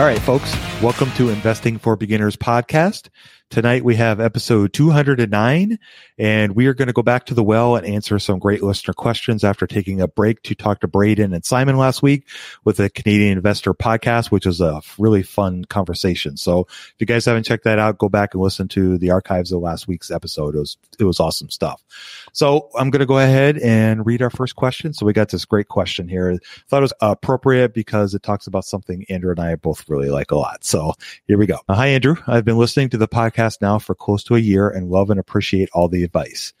All right, folks, welcome to Investing for Beginners podcast. Tonight we have episode 209, and we are going to go back to the well and answer some great listener questions after taking a break to talk to Braden and Simon last week with the Canadian Investor podcast, which was a really fun conversation. So if you guys haven't checked that out, go back and listen to the archives of last week's episode. It was, it was awesome stuff. So I'm going to go ahead and read our first question. So we got this great question here. Thought it was appropriate because it talks about something Andrew and I both really like a lot. So here we go. Uh, Hi, Andrew. I've been listening to the podcast now for close to a year and love and appreciate all the advice.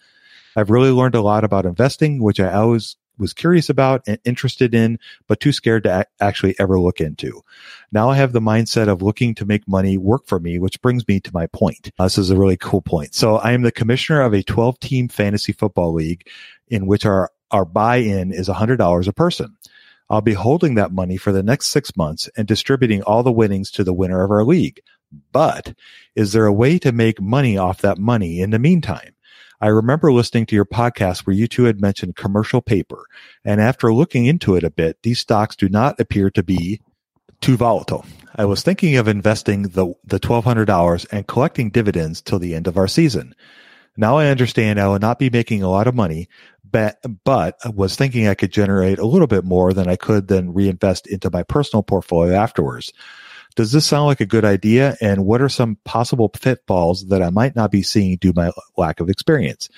I've really learned a lot about investing, which I always was curious about and interested in, but too scared to ac- actually ever look into. Now I have the mindset of looking to make money work for me, which brings me to my point. Uh, this is a really cool point. So I am the commissioner of a 12 team fantasy football league in which our, our buy in is $100 a person. I'll be holding that money for the next six months and distributing all the winnings to the winner of our league. But is there a way to make money off that money in the meantime? I remember listening to your podcast where you two had mentioned commercial paper. And after looking into it a bit, these stocks do not appear to be too volatile. I was thinking of investing the, the $1,200 and collecting dividends till the end of our season. Now I understand I will not be making a lot of money, but, but was thinking I could generate a little bit more than I could then reinvest into my personal portfolio afterwards. Does this sound like a good idea? And what are some possible pitfalls that I might not be seeing due to my lack of experience?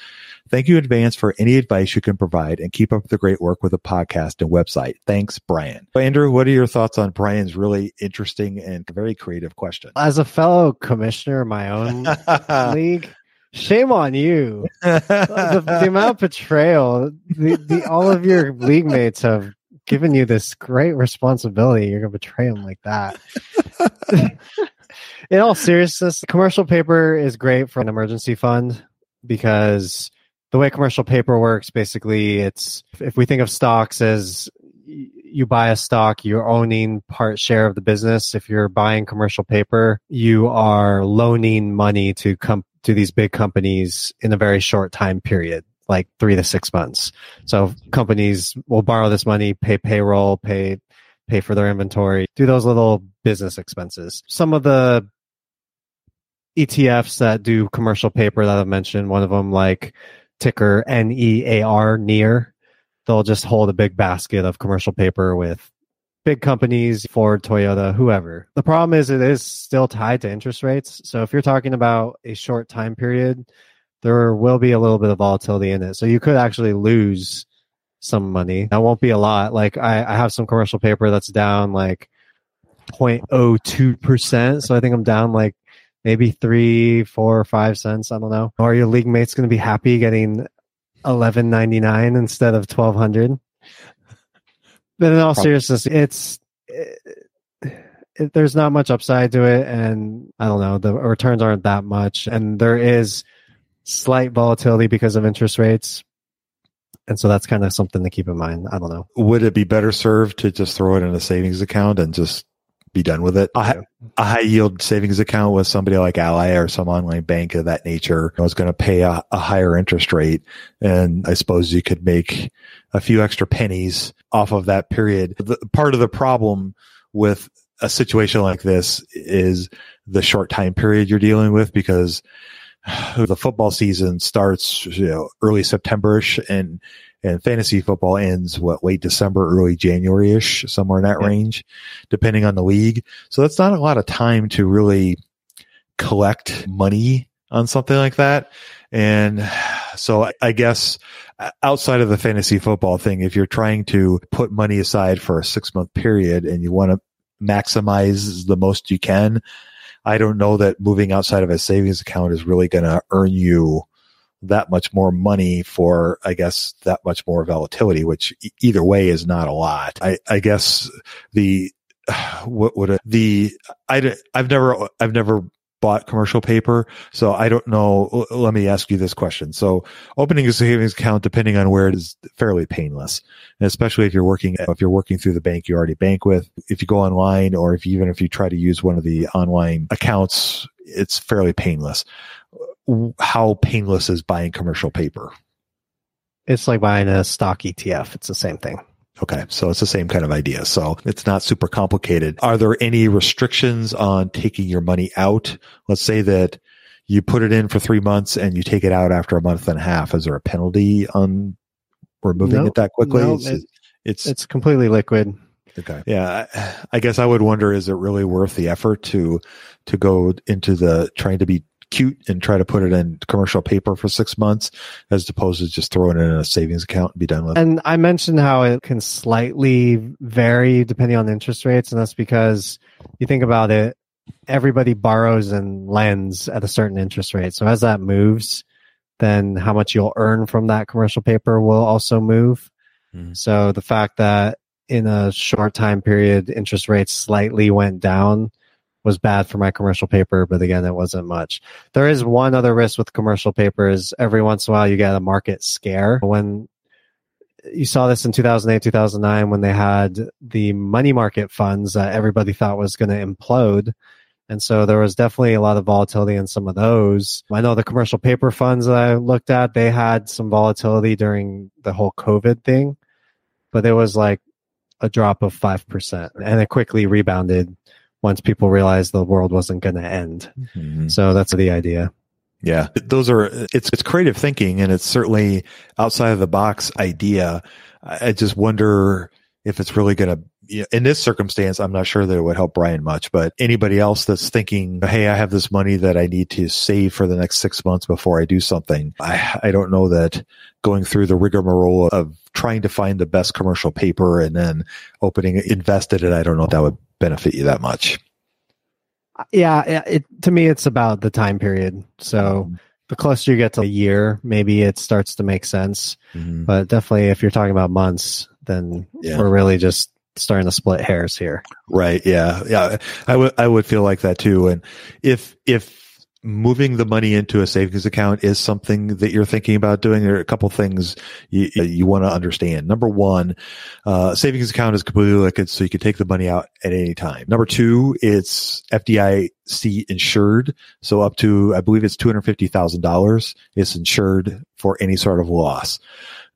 Thank you in advance for any advice you can provide and keep up the great work with the podcast and website. Thanks, Brian. Andrew, what are your thoughts on Brian's really interesting and very creative question? As a fellow commissioner of my own league, shame on you. the, the amount of betrayal, the, the, all of your league mates have given you this great responsibility. You're going to betray them like that. In all seriousness, commercial paper is great for an emergency fund because the way commercial paper works, basically, it's if we think of stocks as you buy a stock, you're owning part share of the business. If you're buying commercial paper, you are loaning money to come to these big companies in a very short time period, like three to six months. So companies will borrow this money, pay payroll, pay pay for their inventory, do those little business expenses. Some of the ETFs that do commercial paper that I've mentioned, one of them like ticker NEAR, NEAR, they'll just hold a big basket of commercial paper with big companies, Ford, Toyota, whoever. The problem is it is still tied to interest rates. So if you're talking about a short time period, there will be a little bit of volatility in it. So you could actually lose some money. That won't be a lot. Like I, I have some commercial paper that's down like 0.02%. So I think I'm down like maybe three, four, or five cents. I don't know. Are your league mates going to be happy getting eleven ninety nine instead of twelve hundred? But in all seriousness, it's it, it, there's not much upside to it, and I don't know. The returns aren't that much, and there is slight volatility because of interest rates. And so that's kind of something to keep in mind. I don't know. Would it be better served to just throw it in a savings account and just be done with it? A, hi- a high yield savings account with somebody like Ally or some online bank of that nature was going to pay a, a higher interest rate. And I suppose you could make a few extra pennies off of that period. The, part of the problem with a situation like this is the short time period you're dealing with because the football season starts you know early Septemberish and and fantasy football ends what late December, early January ish, somewhere in that yeah. range, depending on the league. So that's not a lot of time to really collect money on something like that. And so I, I guess uh, outside of the fantasy football thing, if you're trying to put money aside for a six month period and you want to maximize the most you can, I don't know that moving outside of a savings account is really going to earn you that much more money for, I guess, that much more volatility, which either way is not a lot. I, I guess the, what would the, I, I've never, I've never bought commercial paper. So I don't know. Let me ask you this question. So opening a savings account, depending on where it is fairly painless, and especially if you're working, if you're working through the bank you already bank with, if you go online or if even if you try to use one of the online accounts, it's fairly painless. How painless is buying commercial paper? It's like buying a stock ETF. It's the same thing. Okay. So it's the same kind of idea. So it's not super complicated. Are there any restrictions on taking your money out? Let's say that you put it in for three months and you take it out after a month and a half. Is there a penalty on removing nope, it that quickly? Nope, it's, it's, it's completely liquid. Okay. Yeah. I, I guess I would wonder, is it really worth the effort to, to go into the trying to be cute and try to put it in commercial paper for six months as opposed to just throwing it in a savings account and be done with it. And I mentioned how it can slightly vary depending on interest rates. And that's because you think about it, everybody borrows and lends at a certain interest rate. So as that moves, then how much you'll earn from that commercial paper will also move. Mm-hmm. So the fact that in a short time period, interest rates slightly went down was bad for my commercial paper, but again, it wasn't much. There is one other risk with commercial paper is every once in a while you get a market scare. When you saw this in 2008, 2009, when they had the money market funds that everybody thought was going to implode. And so there was definitely a lot of volatility in some of those. I know the commercial paper funds that I looked at, they had some volatility during the whole COVID thing, but it was like a drop of 5% and it quickly rebounded once people realized the world wasn't going to end. Mm-hmm. So that's the idea. Yeah, those are it's it's creative thinking and it's certainly outside of the box idea. I just wonder if it's really going to in this circumstance, I'm not sure that it would help Brian much, but anybody else that's thinking, Hey, I have this money that I need to save for the next six months before I do something. I, I don't know that going through the rigmarole of trying to find the best commercial paper and then opening invested it. I don't know if that would benefit you that much. Yeah, it, to me, it's about the time period. So mm-hmm. the closer you get to a year, maybe it starts to make sense. Mm-hmm. But definitely, if you're talking about months, then yeah. we're really just starting to split hairs here. Right. Yeah. Yeah. I would, I would feel like that too. And if, if moving the money into a savings account is something that you're thinking about doing. There are a couple things you, you want to understand. Number one, uh, savings account is completely liquid, so you can take the money out at any time. Number two, it's FDIC insured. So up to, I believe it's $250,000 is insured for any sort of loss.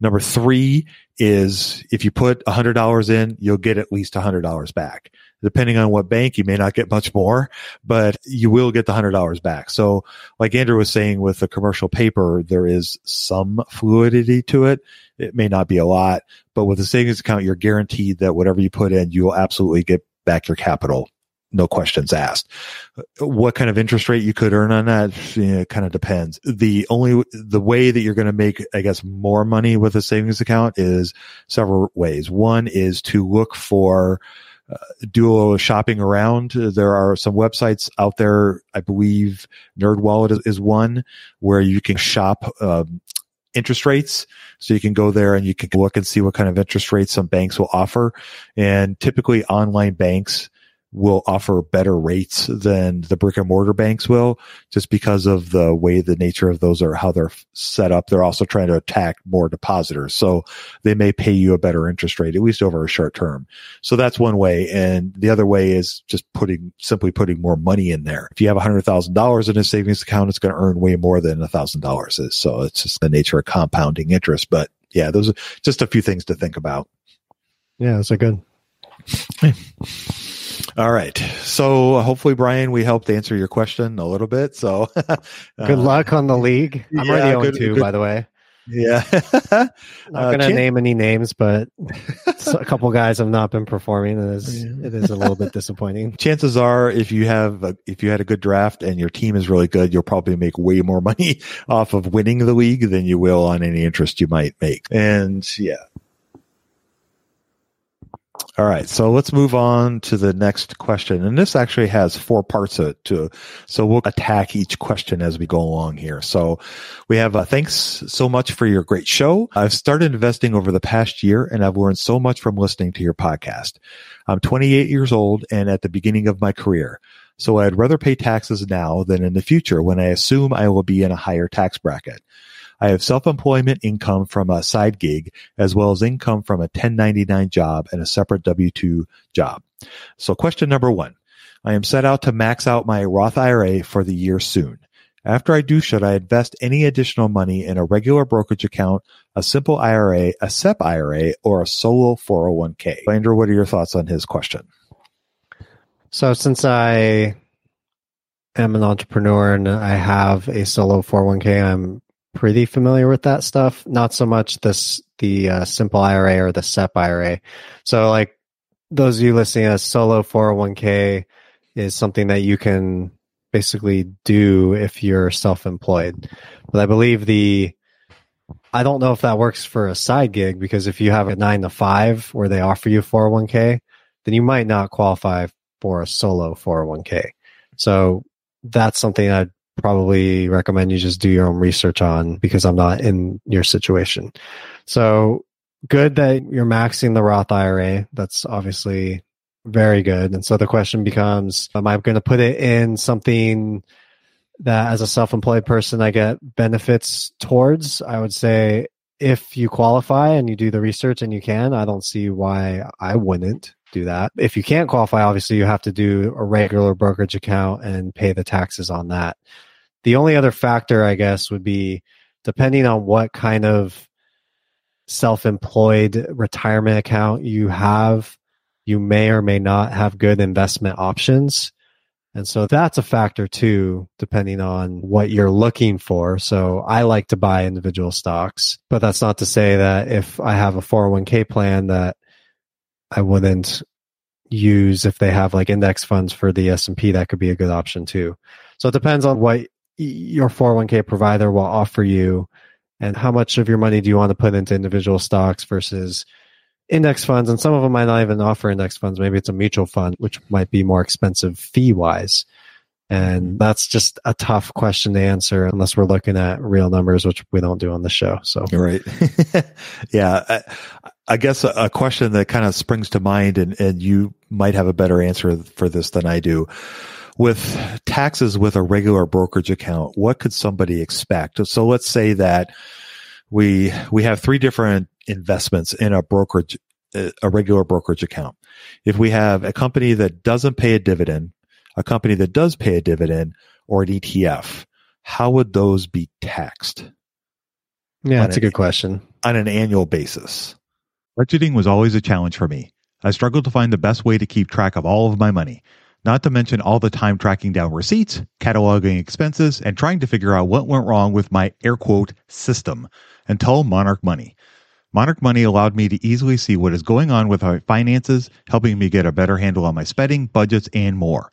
Number three is if you put $100 in, you'll get at least $100 back depending on what bank, you may not get much more, but you will get the hundred dollars back. So like Andrew was saying with the commercial paper, there is some fluidity to it. It may not be a lot, but with a savings account, you're guaranteed that whatever you put in, you will absolutely get back your capital. No questions asked. What kind of interest rate you could earn on that? You know, it kind of depends. The only, the way that you're going to make, I guess, more money with a savings account is several ways. One is to look for, uh, do shopping around. There are some websites out there. I believe NerdWallet is, is one where you can shop um, interest rates. So you can go there and you can look and see what kind of interest rates some banks will offer. And typically online banks will offer better rates than the brick and mortar banks will just because of the way the nature of those are how they're set up. They're also trying to attack more depositors. So they may pay you a better interest rate, at least over a short term. So that's one way. And the other way is just putting, simply putting more money in there. If you have $100,000 in a savings account, it's going to earn way more than $1,000 is. So it's just the nature of compounding interest. But yeah, those are just a few things to think about. Yeah, those are good. All right. So hopefully, Brian, we helped answer your question a little bit. So good uh, luck on the league. I'm yeah, already 0 2, good. by the way. Yeah. not uh, going to name any names, but a couple guys have not been performing. It is, it is a little bit disappointing. Chances are, if you have, a, if you had a good draft and your team is really good, you'll probably make way more money off of winning the league than you will on any interest you might make. And yeah, all right, so let's move on to the next question, and this actually has four parts to, to so we'll attack each question as we go along here. So we have uh, thanks so much for your great show. I've started investing over the past year, and I've learned so much from listening to your podcast. I'm 28 years old and at the beginning of my career, so I'd rather pay taxes now than in the future when I assume I will be in a higher tax bracket. I have self-employment income from a side gig as well as income from a 1099 job and a separate W-2 job. So question number one. I am set out to max out my Roth IRA for the year soon. After I do, should I invest any additional money in a regular brokerage account, a simple IRA, a SEP IRA, or a solo 401k? Andrew, what are your thoughts on his question? So since I am an entrepreneur and I have a solo 401k, I'm pretty familiar with that stuff. Not so much this the uh, simple IRA or the SEP IRA. So like those of you listening, a solo 401k is something that you can basically do if you're self-employed. But I believe the I don't know if that works for a side gig because if you have a nine to five where they offer you 401k, then you might not qualify for a solo 401k. So that's something I'd probably recommend you just do your own research on because I'm not in your situation. So good that you're maxing the Roth IRA. That's obviously very good. And so the question becomes, am I going to put it in something that as a self-employed person I get benefits towards? I would say if you qualify and you do the research and you can, I don't see why I wouldn't do that. If you can't qualify, obviously you have to do a regular brokerage account and pay the taxes on that. The only other factor, I guess, would be depending on what kind of self employed retirement account you have, you may or may not have good investment options. And so that's a factor too, depending on what you're looking for. So I like to buy individual stocks, but that's not to say that if I have a 401k plan that I wouldn't use if they have like index funds for the S&P, that could be a good option too. So it depends on what your 401k provider will offer you and how much of your money do you want to put into individual stocks versus index funds. And some of them might not even offer index funds. Maybe it's a mutual fund which might be more expensive fee wise and that's just a tough question to answer unless we're looking at real numbers which we don't do on the show so. Right. Yeah I, I, guess a, a question that kind of springs to mind and, and you might have a better answer for this than i do with taxes with a regular brokerage account, what could somebody expect? So let's say that we we have three different investments in a brokerage a regular brokerage account. If we have a company that doesn't pay a dividend, a company that does pay a dividend, or an ETF, how would those be taxed? Yeah, that's an, a good question. On an annual basis. Budgeting was always a challenge for me. I struggled to find the best way to keep track of all of my money not to mention all the time tracking down receipts, cataloging expenses, and trying to figure out what went wrong with my air quote system until Monarch Money. Monarch Money allowed me to easily see what is going on with my finances, helping me get a better handle on my spending, budgets, and more.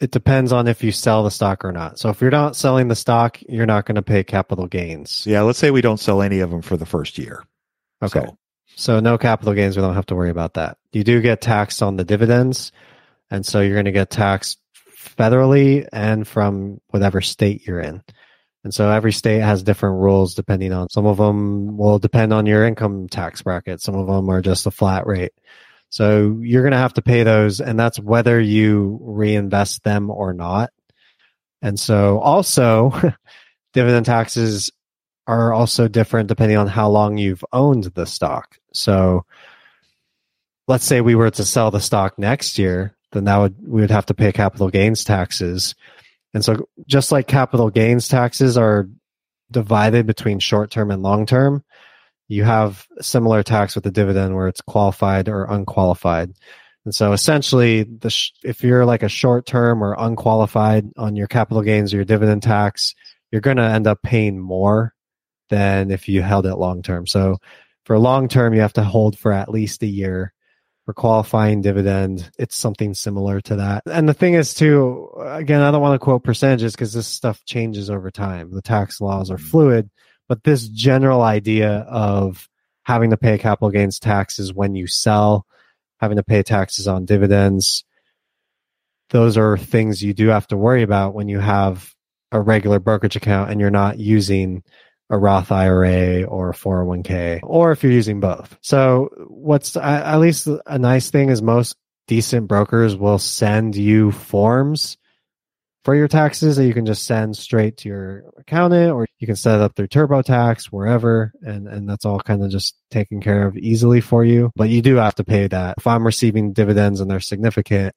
it depends on if you sell the stock or not. So if you're not selling the stock, you're not going to pay capital gains. Yeah, let's say we don't sell any of them for the first year. Okay. So, So no capital gains. We don't have to worry about that. You do get taxed on the dividends. And so you're going to get taxed federally and from whatever state you're in. And so every state has different rules depending on some of them will depend on your income tax bracket. Some of them are just a flat rate. So you're going to have to pay those and that's whether you reinvest them or not. And so also dividend taxes are also different depending on how long you've owned the stock. So let's say we were to sell the stock next year, then that would we would have to pay capital gains taxes. And so just like capital gains taxes are divided between short term and long term, you have similar tax with the dividend where it's qualified or unqualified. And so essentially the sh- if you're like a short term or unqualified on your capital gains or your dividend tax, you're going to end up paying more than if you held it long term. So for long term, you have to hold for at least a year. For qualifying dividend, it's something similar to that. And the thing is, too, again, I don't want to quote percentages because this stuff changes over time. The tax laws are mm-hmm. fluid, but this general idea of having to pay capital gains taxes when you sell, having to pay taxes on dividends, those are things you do have to worry about when you have a regular brokerage account and you're not using a Roth IRA or a 401k, or if you're using both. So, what's at least a nice thing is most decent brokers will send you forms for your taxes that you can just send straight to your accountant, or you can set it up through TurboTax, wherever, and, and that's all kind of just taken care of easily for you. But you do have to pay that. If I'm receiving dividends and they're significant,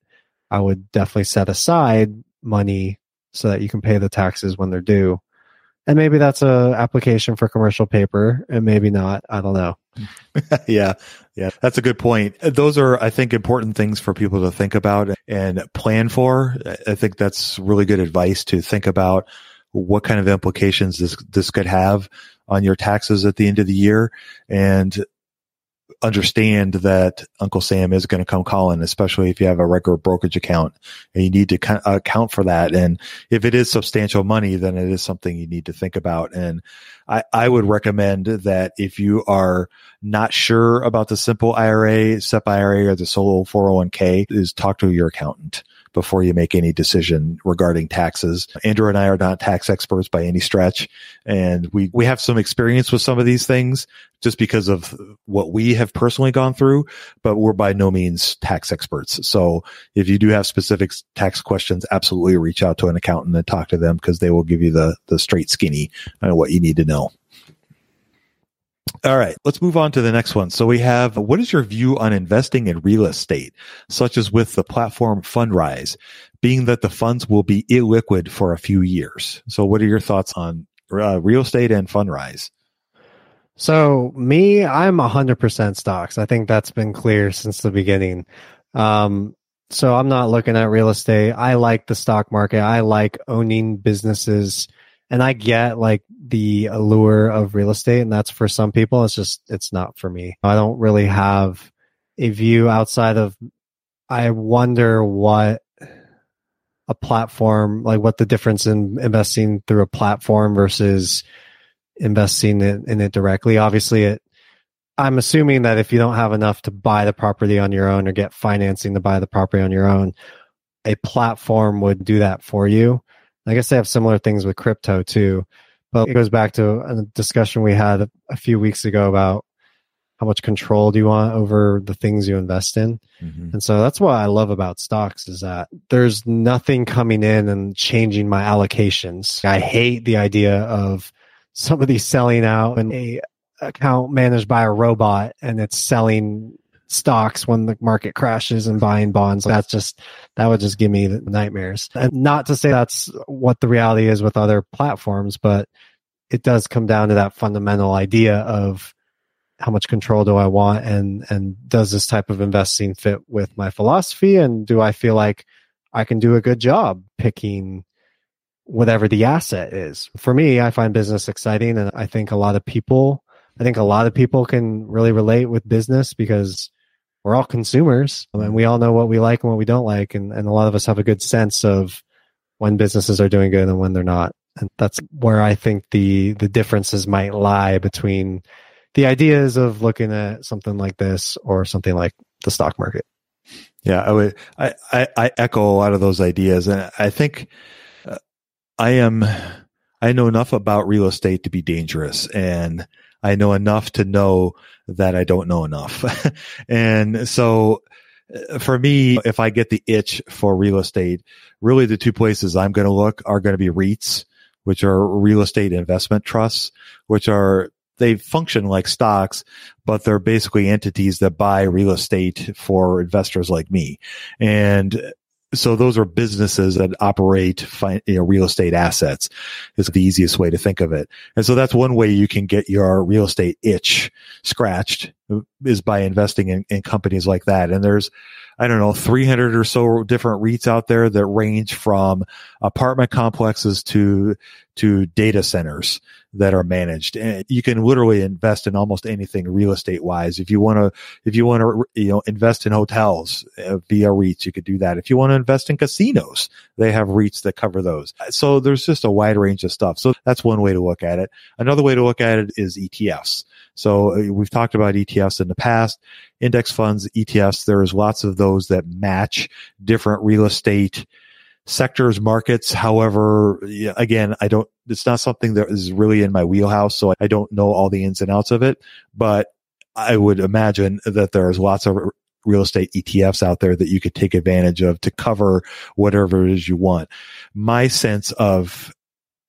I would definitely set aside money so that you can pay the taxes when they're due and maybe that's a application for commercial paper and maybe not. I don't know. Yeah, yeah, that's a good point. Those are, I think, important things for people to think about and plan for. I think that's really good advice to think about what kind of implications this this could have on your taxes at the end of the year, and understand that Uncle Sam is going to come calling, especially if you have a regular brokerage account and you need to account for that. And if it is substantial money, then it is something you need to think about. And I, I would recommend that if you are not sure about the simple IRA, SEP IRA, or the solo 401k, is talk to your accountant before you make any decision regarding taxes. Andrew and I are not tax experts by any stretch. And we, we have some experience with some of these things just because of what we have personally gone through, but we're by no means tax experts. So if you do have specific tax questions, absolutely reach out to an accountant and talk to them because they will give you the, the straight skinny on what you need to know. All right, let's move on to the next one. So we have what is your view on investing in real estate, such as with the platform Fundrise, being that the funds will be illiquid for a few years. So what are your thoughts on uh, real estate and Fundrise? So me, I'm hundred percent stocks. I think that's been clear since the beginning. Um, so I'm not looking at real estate. I like the stock market. I like owning businesses and I get like the allure of real estate and that's for some people. It's just, it's not for me. I don't really have a view outside of, I wonder what a platform, like what the difference in investing through a platform versus investing in, in it directly. Obviously it, I'm assuming that if you don't have enough to buy the property on your own or get financing to buy the property on your own, a platform would do that for you. I guess they have similar things with crypto too. But it goes back to a discussion we had a few weeks ago about how much control do you want over the things you invest in. Mm-hmm. And so that's what I love about stocks is that there's nothing coming in and changing my allocations. I hate the idea of somebody selling out and a account managed by a robot and it's selling stocks when the market crashes and buying bonds. That's just, that would just give me nightmares. And not to say that's what the reality is with other platforms, but it does come down to that fundamental idea of how much control do I want and, and does this type of investing fit with my philosophy? And do I feel like I can do a good job picking whatever the asset is? For me, I find business exciting and I think a lot of people I think a lot of people can really relate with business because we're all consumers and we all know what we like and what we don't like. And, and a lot of us have a good sense of when businesses are doing good and when they're not. And that's where I think the, the differences might lie between the ideas of looking at something like this or something like the stock market. Yeah, I would, I, I, I echo a lot of those ideas. And I think uh, I am, I know enough about real estate to be dangerous and I know enough to know that I don't know enough. and so uh, for me, if I get the itch for real estate, really the two places I'm going to look are going to be REITs, which are real estate investment trusts, which are they function like stocks, but they're basically entities that buy real estate for investors like me. And so those are businesses that operate you know, real estate assets is the easiest way to think of it. And so that's one way you can get your real estate itch scratched is by investing in, in companies like that. And there's, I don't know, 300 or so different REITs out there that range from apartment complexes to, to data centers that are managed. And you can literally invest in almost anything real estate wise. If you want to, if you want to, you know, invest in hotels uh, via REITs, you could do that. If you want to invest in casinos, they have REITs that cover those. So there's just a wide range of stuff. So that's one way to look at it. Another way to look at it is ETFs. So uh, we've talked about ETFs in the past, index funds, ETFs. There's lots of those that match different real estate sectors, markets. However, again, I don't, it's not something that is really in my wheelhouse. So I don't know all the ins and outs of it, but I would imagine that there's lots of real estate ETFs out there that you could take advantage of to cover whatever it is you want. My sense of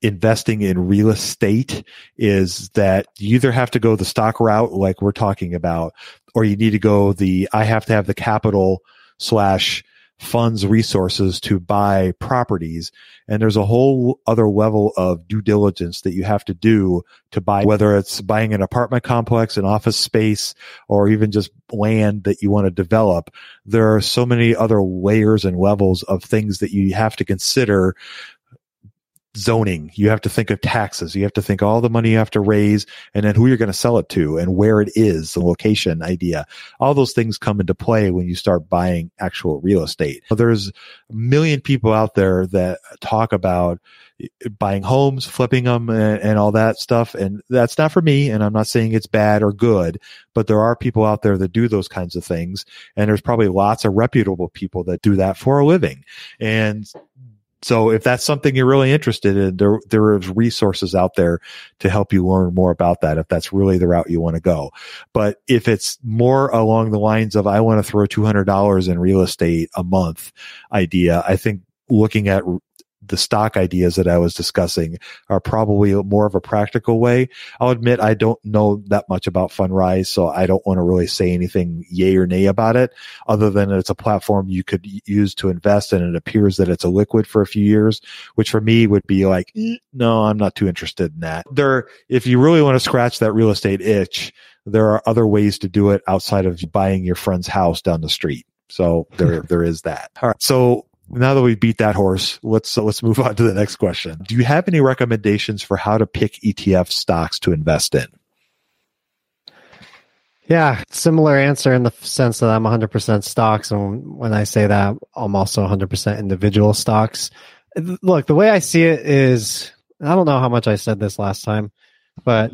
investing in real estate is that you either have to go the stock route, like we're talking about, or you need to go the, I have to have the capital slash funds resources to buy properties. And there's a whole other level of due diligence that you have to do to buy, whether it's buying an apartment complex, an office space, or even just land that you want to develop. There are so many other layers and levels of things that you have to consider zoning. You have to think of taxes. You have to think all the money you have to raise and then who you're going to sell it to and where it is, the location idea. All those things come into play when you start buying actual real estate. There's a million people out there that talk about buying homes, flipping them and, and, all that stuff. And that's not for me. And I'm not saying it's bad or good, but there are people out there that do those kinds of things. And there's probably lots of reputable people that do that for a living. And so if that's something you're really interested in, there there is resources out there to help you learn more about that if that's really the route you want to go. But if it's more along the lines of I want to throw two hundred dollars in real estate a month idea, I think looking at the stock ideas that I was discussing are probably more of a practical way. I'll admit I don't know that much about Fundrise, so I don't want to really say anything yay or nay about it, other than it's a platform you could use to invest and it appears that it's a liquid for a few years, which for me would be like, eh, no, I'm not too interested in that. There, if you really want to scratch that real estate itch, there are other ways to do it outside of buying your friend's house down the street. So there, there is that. All right. So now that we beat that horse, let's so let's move on to the next question. Do you have any recommendations for how to pick ETF stocks to invest in? Yeah, similar answer in the sense that I'm 100% stocks, and when I say that, I'm also 100% individual stocks. Look, the way I see it is, I don't know how much I said this last time, but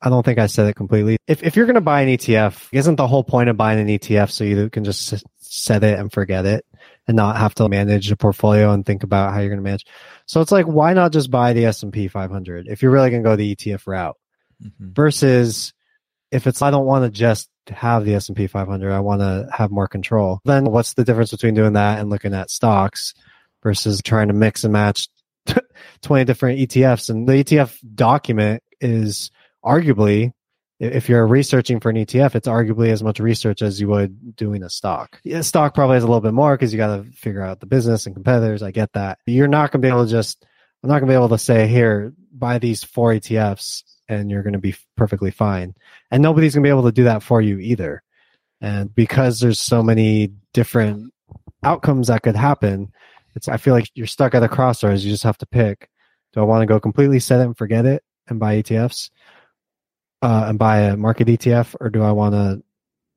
I don't think I said it completely. If if you're going to buy an ETF, isn't the whole point of buying an ETF so you can just set it and forget it? And not have to manage a portfolio and think about how you're going to manage. So it's like, why not just buy the S&P 500 if you're really going to go the ETF route mm-hmm. versus if it's, I don't want to just have the S&P 500. I want to have more control. Then what's the difference between doing that and looking at stocks versus trying to mix and match 20 different ETFs? And the ETF document is arguably if you're researching for an ETF, it's arguably as much research as you would doing a stock. Yeah, stock probably has a little bit more because you got to figure out the business and competitors. I get that. You're not going to be able to just, I'm not going to be able to say, here, buy these four ETFs and you're going to be perfectly fine. And nobody's going to be able to do that for you either. And because there's so many different outcomes that could happen, it's, I feel like you're stuck at a crossroads. You just have to pick. Do I want to go completely set it and forget it and buy ETFs? Uh, and buy a market ETF, or do I want to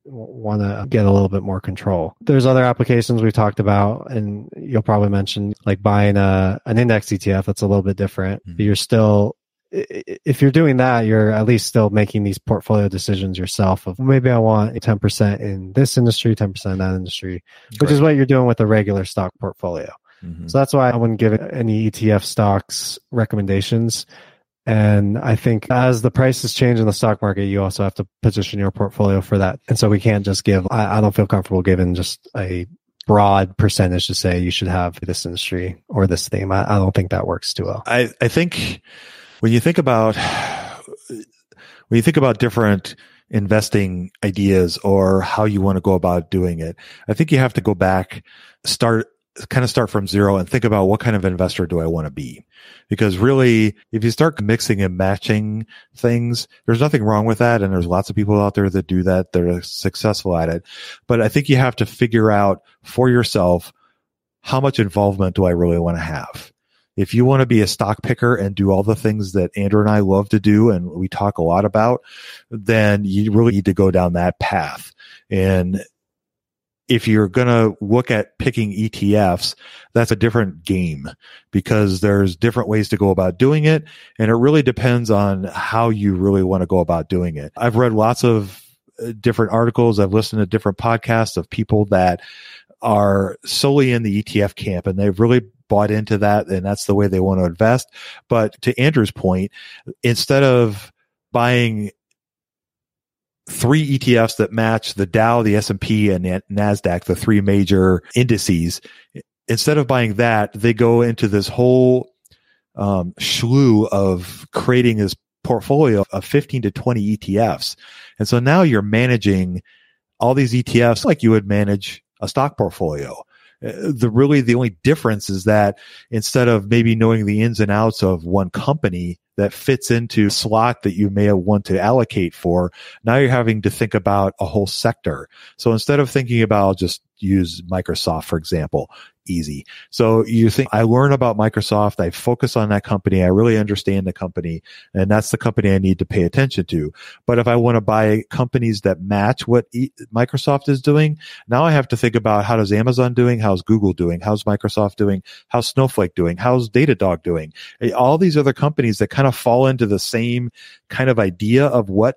want to get a little bit more control? There's other applications we've talked about, and you'll probably mention like buying a an index ETF. That's a little bit different. Mm-hmm. You're still if you're doing that, you're at least still making these portfolio decisions yourself of maybe I want 10% in this industry, 10% in that industry, which is what you're doing with a regular stock portfolio. Mm-hmm. So that's why I wouldn't give any ETF stocks recommendations. And I think as the prices change in the stock market, you also have to position your portfolio for that. And so we can't just give, I, I don't feel comfortable giving just a broad percentage to say you should have this industry or this theme. I, I don't think that works too well. I, I think when you think about, when you think about different investing ideas or how you want to go about doing it, I think you have to go back, start kind of start from zero and think about what kind of investor do I want to be? Because really, if you start mixing and matching things, there's nothing wrong with that. And there's lots of people out there that do that. They're successful at it. But I think you have to figure out for yourself, how much involvement do I really want to have? If you want to be a stock picker and do all the things that Andrew and I love to do and we talk a lot about, then you really need to go down that path. And if you're going to look at picking ETFs, that's a different game because there's different ways to go about doing it. And it really depends on how you really want to go about doing it. I've read lots of uh, different articles. I've listened to different podcasts of people that are solely in the ETF camp and they've really bought into that and that's the way they want to invest. But to Andrew's point, instead of buying three ETFs that match the Dow, the S&P and NASDAQ, the three major indices. Instead of buying that, they go into this whole um, slew of creating this portfolio of 15 to 20 ETFs. And so now you're managing all these ETFs like you would manage a stock portfolio. Uh, the really the only difference is that instead of maybe knowing the ins and outs of one company that fits into slot that you may want to allocate for, now you're having to think about a whole sector. So instead of thinking about just use Microsoft, for example, easy. So you think I learn about Microsoft, I focus on that company, I really understand the company, and that's the company I need to pay attention to. But if I want to buy companies that match what e- Microsoft is doing, now I have to think about how does Amazon doing, how's Google doing, how's Microsoft doing, how's Snowflake doing, how's Datadog doing, eh, all these other companies that kind of fall into the same kind of idea of what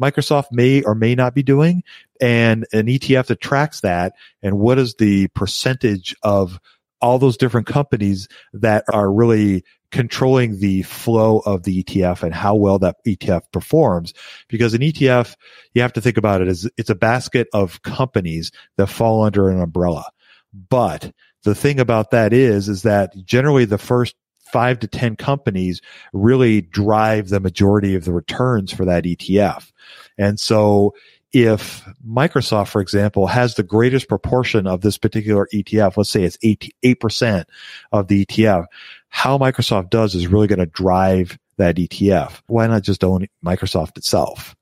Microsoft may or may not be doing and an ETF that tracks that and what is the percentage of all those different companies that are really controlling the flow of the ETF and how well that ETF performs. Because an ETF, you have to think about it as it's a basket of companies that fall under an umbrella. But the thing about that is, is that generally the first five to 10 companies really drive the majority of the returns for that ETF. And so if Microsoft, for example, has the greatest proportion of this particular ETF, let's say it's 8% of the ETF, how Microsoft does is really going to drive that ETF. Why not just own Microsoft itself?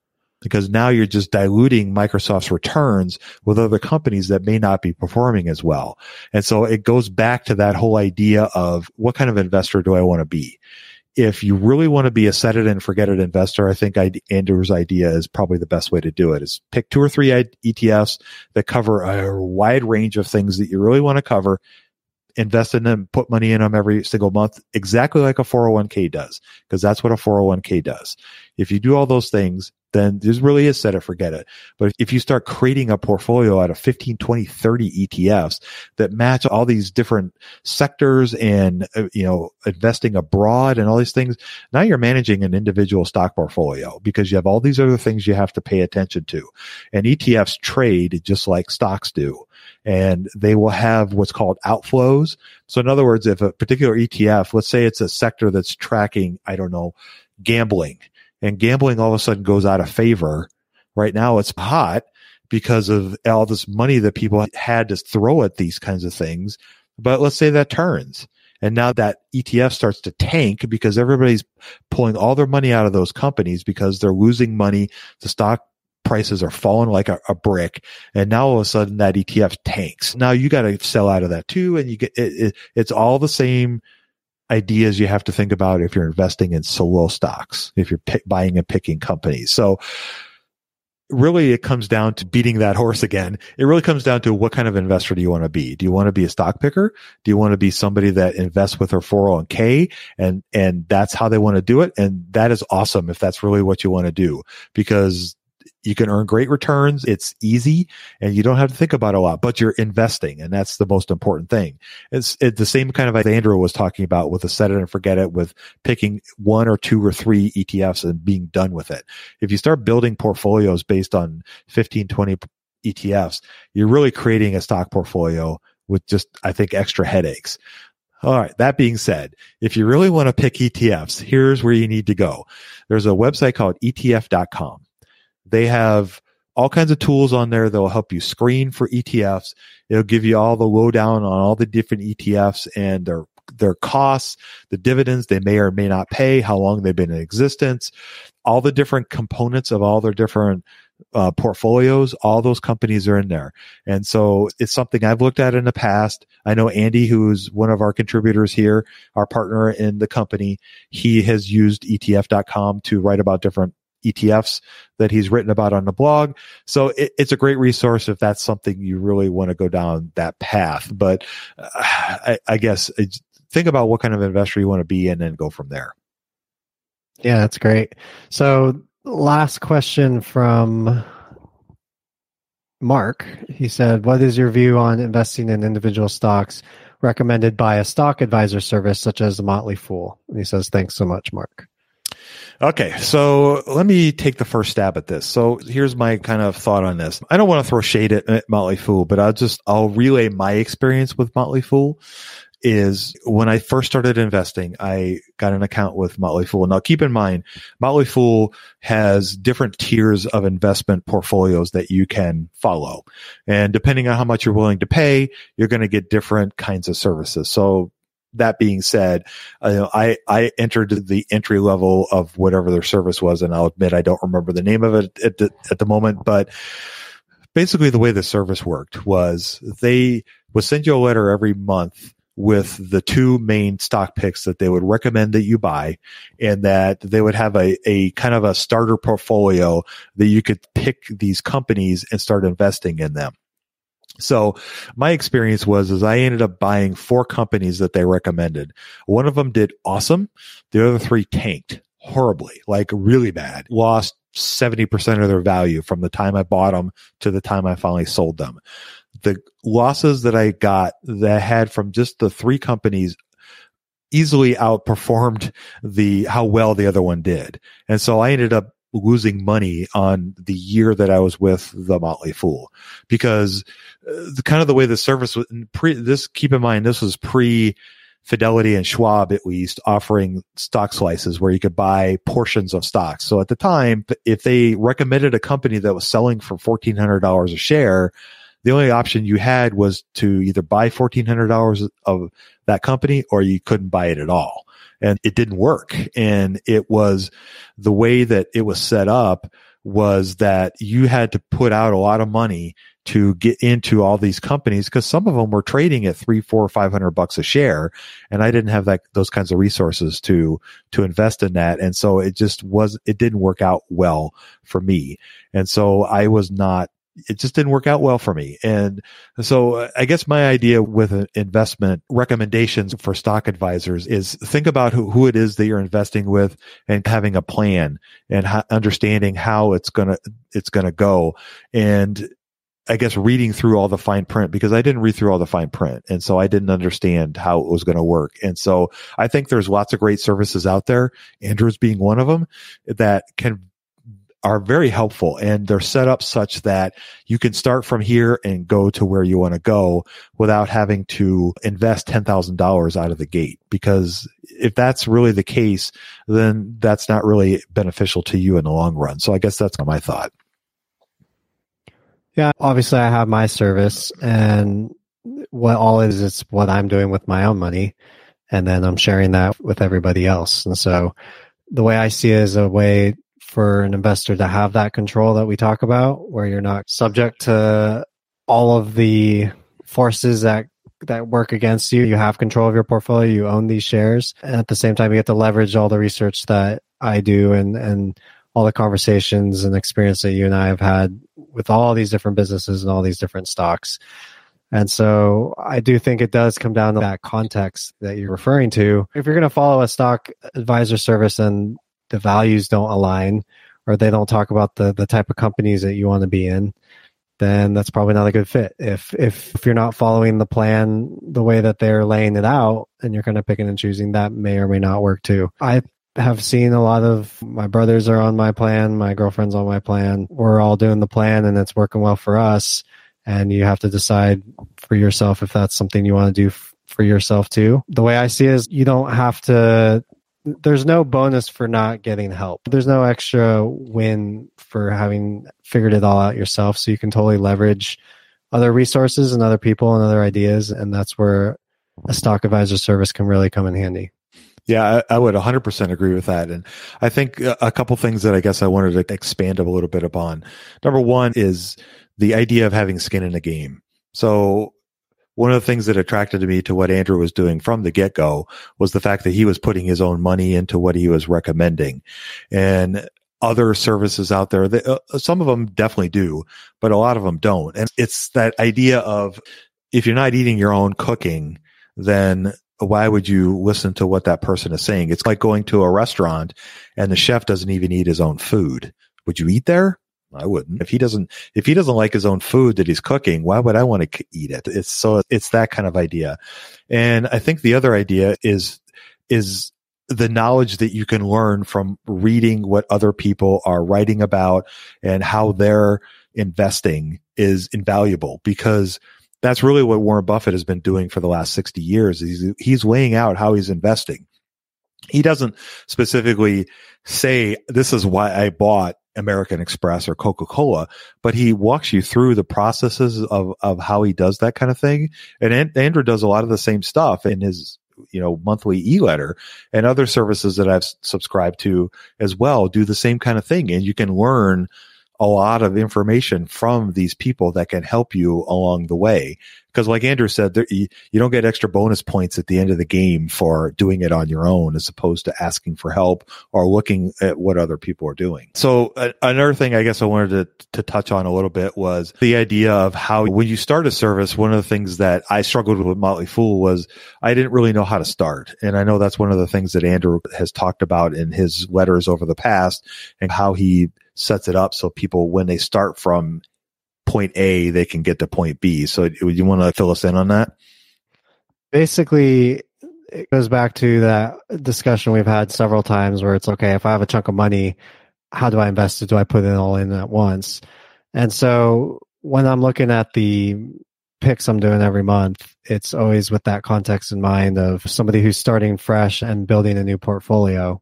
Because now you're just diluting Microsoft's returns with other companies that may not be performing as well. And so it goes back to that whole idea of what kind of investor do I want to be? if you really want to be a set it and forget it investor, I think Andrew's idea is probably the best way to do it is pick two or three ETFs that cover a wide range of things that you really want to cover, invest in them, put money in them every single month, exactly like a 401k does, because that's what a 401k does. If you do all those things, then there's really is set it, forget it. But if you start creating a portfolio out of 15, 20, 30 ETFs that match all these different sectors and, uh, you know, investing abroad and all these things, now you're managing an individual stock portfolio because you have all these other things you have to pay attention to. And ETFs trade just like stocks do. And they will have what's called outflows. So in other words, if a particular ETF, let's say it's a sector that's tracking, I don't know, gambling and gambling all of a sudden goes out of favor. Right now it's hot because of all this money that people had to throw at these kinds of things. But let's say that turns. And now that ETF starts to tank because everybody's pulling all their money out of those companies because they're losing money. The stock prices are falling like a, a brick. And now all of a sudden that ETF tanks. Now you got to sell out of that too. And you get, it, it, it's all the same ideas you have to think about if you're investing in solo stocks, if you're buying and picking companies. So really it comes down to beating that horse again. It really comes down to what kind of investor do you want to be? Do you want to be a stock picker? Do you want to be somebody that invests with their 401k and, and that's how they want to do it? And that is awesome if that's really what you want to do because you can earn great returns. It's easy and you don't have to think about a lot, but you're investing. And that's the most important thing. It's, it's the same kind of as Andrew was talking about with a set it and forget it with picking one or two or three ETFs and being done with it. If you start building portfolios based on 15, 20 ETFs, you're really creating a stock portfolio with just, I think, extra headaches. All right. That being said, if you really want to pick ETFs, here's where you need to go. There's a website called ETF.com they have all kinds of tools on there that will help you screen for ETFs. It'll give you all the lowdown on all the different ETFs and their their costs, the dividends they may or may not pay, how long they've been in existence, all the different components of all their different uh, portfolios. All those companies are in there, and so it's something I've looked at in the past. I know Andy, who's one of our contributors here, our partner in the company, he has used ETF.com to write about different ETFs that he's written about on the blog. So it, it's a great resource if that's something you really want to go down that path. But uh, I, I, guess think about what kind of investor you want to be and then go from there. Yeah, that's great. So last question from Mark. He said, What is your view on investing in individual stocks recommended by a stock advisor service such as the Motley Fool? And he says, Thanks so much, Mark. Okay, so let me take the first stab at this. So here's my kind of thought on this. I don't want to throw shade at, Motley Fool, but I'll just I'll relay my experience with Motley Fool. Is when I first started investing, I got an account with Motley Fool. Now, keep in mind, Motley Fool has different tiers of investment portfolios that you can follow. And depending on how much you're willing to pay, you're going to get different kinds of services. So that being said, uh, I I entered the entry level of whatever their service was, and I'll admit I don't remember the name of it at the, at the moment. But basically, the way the service worked was they would send you a letter every month with the two main stock picks that they would recommend that you buy and that they would have a, a kind of a starter portfolio that you could pick these companies and start investing in them. So my experience was is I ended up buying four companies that they recommended. One of them did awesome. The other three tanked horribly, like really bad. Lost 70% of their value from the time I bought them to the time I finally sold them. The losses that I got that I had from just the three companies easily outperformed the how well the other one did. And so I ended up losing money on the year that I was with the Motley Fool because uh, the kind of the way the service was pre this, keep in mind, this was pre Fidelity and Schwab at least offering stock slices where you could buy portions of stocks. So at the time, if they recommended a company that was selling for $1,400 a share, the only option you had was to either buy $1,400 of that company or you couldn't buy it at all. And it didn't work. And it was the way that it was set up was that you had to put out a lot of money to get into all these companies because some of them were trading at three, four, five hundred bucks a share, and I didn't have that those kinds of resources to to invest in that, and so it just was it didn't work out well for me, and so I was not. It just didn't work out well for me. And so uh, I guess my idea with investment recommendations for stock advisors is think about who, who it is that you're investing with and having a plan and understanding how it's going to, it's going to go. And I guess reading through all the fine print because I didn't read through all the fine print. And so I didn't understand how it was going to work. And so I think there's lots of great services out there, Andrews being one of them, that can are very helpful and they're set up such that you can start from here and go to where you want to go without having to invest $10,000 out of the gate. Because if that's really the case, then that's not really beneficial to you in the long run. So I guess that's my thought. Yeah, obviously I have my service and what all is it's what I'm doing with my own money and then I'm sharing that with everybody else. And so the way I see it is a way for an investor to have that control that we talk about where you're not subject to all of the forces that that work against you. You have control of your portfolio, you own these shares, and at the same time you get to leverage all the research that I do and and all the conversations and experience that you and I have had with all these different businesses and all these different stocks. And so I do think it does come down to that context that you're referring to. If you're going to follow a stock advisor service and the values don't align or they don't talk about the, the type of companies that you want to be in, then that's probably not a good fit. If, if, if you're not following the plan the way that they're laying it out and you're kind of picking and choosing, that may or may not work too. I have seen a lot of my brothers are on my plan, my girlfriend's on my plan. We're all doing the plan and it's working well for us. And you have to decide for yourself if that's something you want to do for yourself too. The way I see it is you don't have to, there's no bonus for not getting help. There's no extra win for having figured it all out yourself. So you can totally leverage other resources and other people and other ideas. And that's where a stock advisor service can really come in handy. Yeah, I, I, would 100% agree with that. And I think a couple things that I guess I wanted to expand a little bit upon. Number one is the idea of having skin in the game. So one of the things that attracted me to what Andrew was doing from the get go was the fact that he was putting his own money into what he was recommending. And other services out there, that, uh, some of them definitely do, but a lot of them don't. And it's that idea of if you're not eating your own cooking, then why would you listen to what that person is saying? It's like going to a restaurant and the chef doesn't even eat his own food. Would you eat there? I wouldn't. If he doesn't, if he doesn't like his own food that he's cooking, why would I want to eat it? It's so, it's that kind of idea. And I think the other idea is, is the knowledge that you can learn from reading what other people are writing about and how they're investing is invaluable because that's really what Warren Buffett has been doing for the last 60 years. He's, he's laying out how he's investing. He doesn't specifically say, this is why I bought American Express or Coca-Cola, but he walks you through the processes of, of how he does that kind of thing. And Andrew does a lot of the same stuff in his, you know, monthly e-letter and other services that I've subscribed to as well do the same kind of thing. And you can learn a lot of information from these people that can help you along the way. Because like Andrew said, there, you, you, don't get extra bonus points at the end of the game for doing it on your own as opposed to asking for help or looking at what other people are doing. So uh, another thing I guess I wanted to, to touch on a little bit was the idea of how when you start a service, one of the things that I struggled with Motley Fool was I didn't really know how to start. And I know that's one of the things that Andrew has talked about in his letters over the past and how he sets it up so people, when they start from point A, they can get to point B. So you want to fill us in on that? Basically, it goes back to that discussion we've had several times where it's okay, if I have a chunk of money, how do I invest it? Do I put it all in at once? And so when I'm looking at the picks I'm doing every month, it's always with that context in mind of somebody who's starting fresh and building a new portfolio.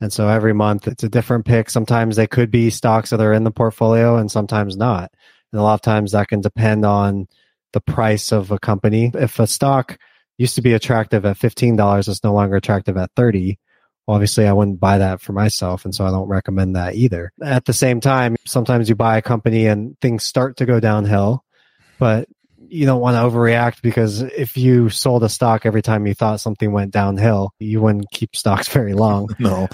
And so every month it's a different pick. Sometimes they could be stocks that are in the portfolio and sometimes not. And a lot of times that can depend on the price of a company. If a stock used to be attractive at $15, it's no longer attractive at 30. Obviously, I wouldn't buy that for myself. And so I don't recommend that either. At the same time, sometimes you buy a company and things start to go downhill, but you don't want to overreact because if you sold a stock every time you thought something went downhill, you wouldn't keep stocks very long. No.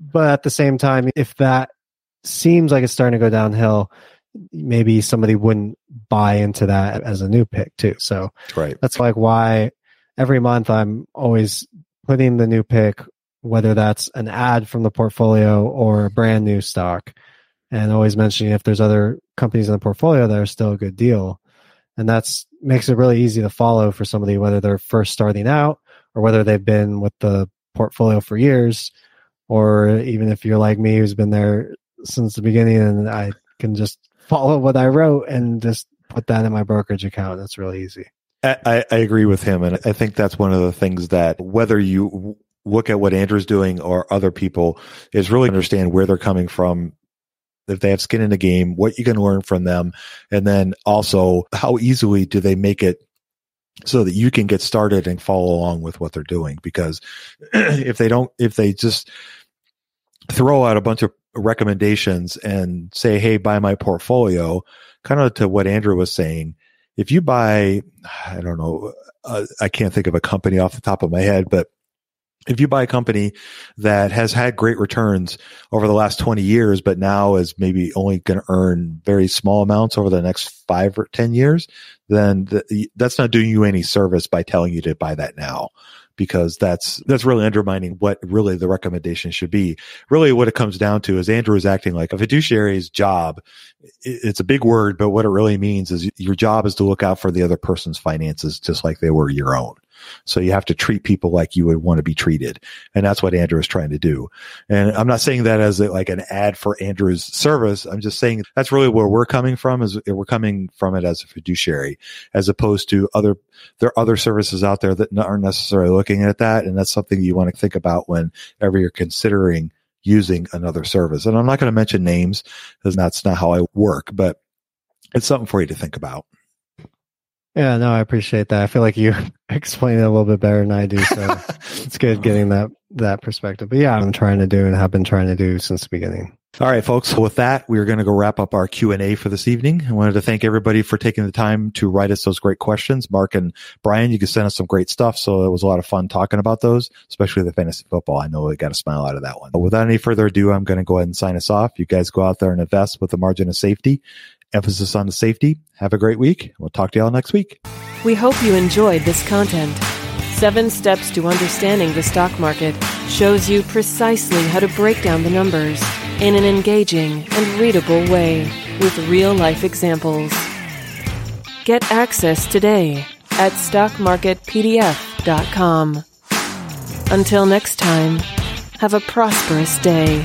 but at the same time, if that seems like it's starting to go downhill, maybe somebody wouldn't buy into that as a new pick too. So Right. that's like why every month I'm always putting the new pick, whether that's an ad from the portfolio or a brand new stock, and always mentioning if there's other companies in the portfolio that are still a good deal. And that's makes it really easy to follow for somebody, whether they're first starting out or whether they've been with the portfolio for years, or even if you're like me who's been there since the beginning and I can just follow what I wrote and just put that in my brokerage account. That's really easy. I, I agree with him. And I think that's one of the things that whether you look at what Andrew's doing or other people is really understand where they're coming from. If they have skin in the game, what you can learn from them. And then also how easily do they make it so that you can get started and follow along with what they're doing? Because if they don't, if they just throw out a bunch of recommendations and say, Hey, buy my portfolio, kind of to what Andrew was saying, if you buy, I don't know, uh, I can't think of a company off the top of my head, but if you buy a company that has had great returns over the last 20 years, but now is maybe only going to earn very small amounts over the next five or 10 years, then the, that's not doing you any service by telling you to buy that now because that's that's really undermining what really the recommendation should be. Really, what it comes down to is Andrew is acting like a fiduciary's job. It's a big word, but what it really means is your job is to look out for the other person's finances just like they were your own. So you have to treat people like you would want to be treated. And that's what Andrew is trying to do. And I'm not saying that as a, like an ad for Andrew's service. I'm just saying that's really where we're coming from is we're coming from it as a fiduciary as opposed to other, there are other services out there that aren't necessarily looking at that. And that's something you want to think about whenever you're considering using another service. And I'm not going to mention names because that's not how I work, but it's something for you to think about. Yeah, no, I appreciate that. I feel like you explain it a little bit better than I do, so it's good getting that that perspective. But yeah, I'm trying to do and have been trying to do since the beginning. All right, folks. With that, we're going to go wrap up our Q and A for this evening. I wanted to thank everybody for taking the time to write us those great questions. Mark and Brian, you can send us some great stuff. So it was a lot of fun talking about those, especially the fantasy football. I know we got a smile out of that one. But without any further ado, I'm going to go ahead and sign us off. You guys go out there and invest with a margin of safety. Emphasis on the safety. Have a great week. We'll talk to y'all next week. We hope you enjoyed this content. Seven Steps to Understanding the Stock Market shows you precisely how to break down the numbers in an engaging and readable way with real life examples. Get access today at stockmarketpdf.com. Until next time, have a prosperous day.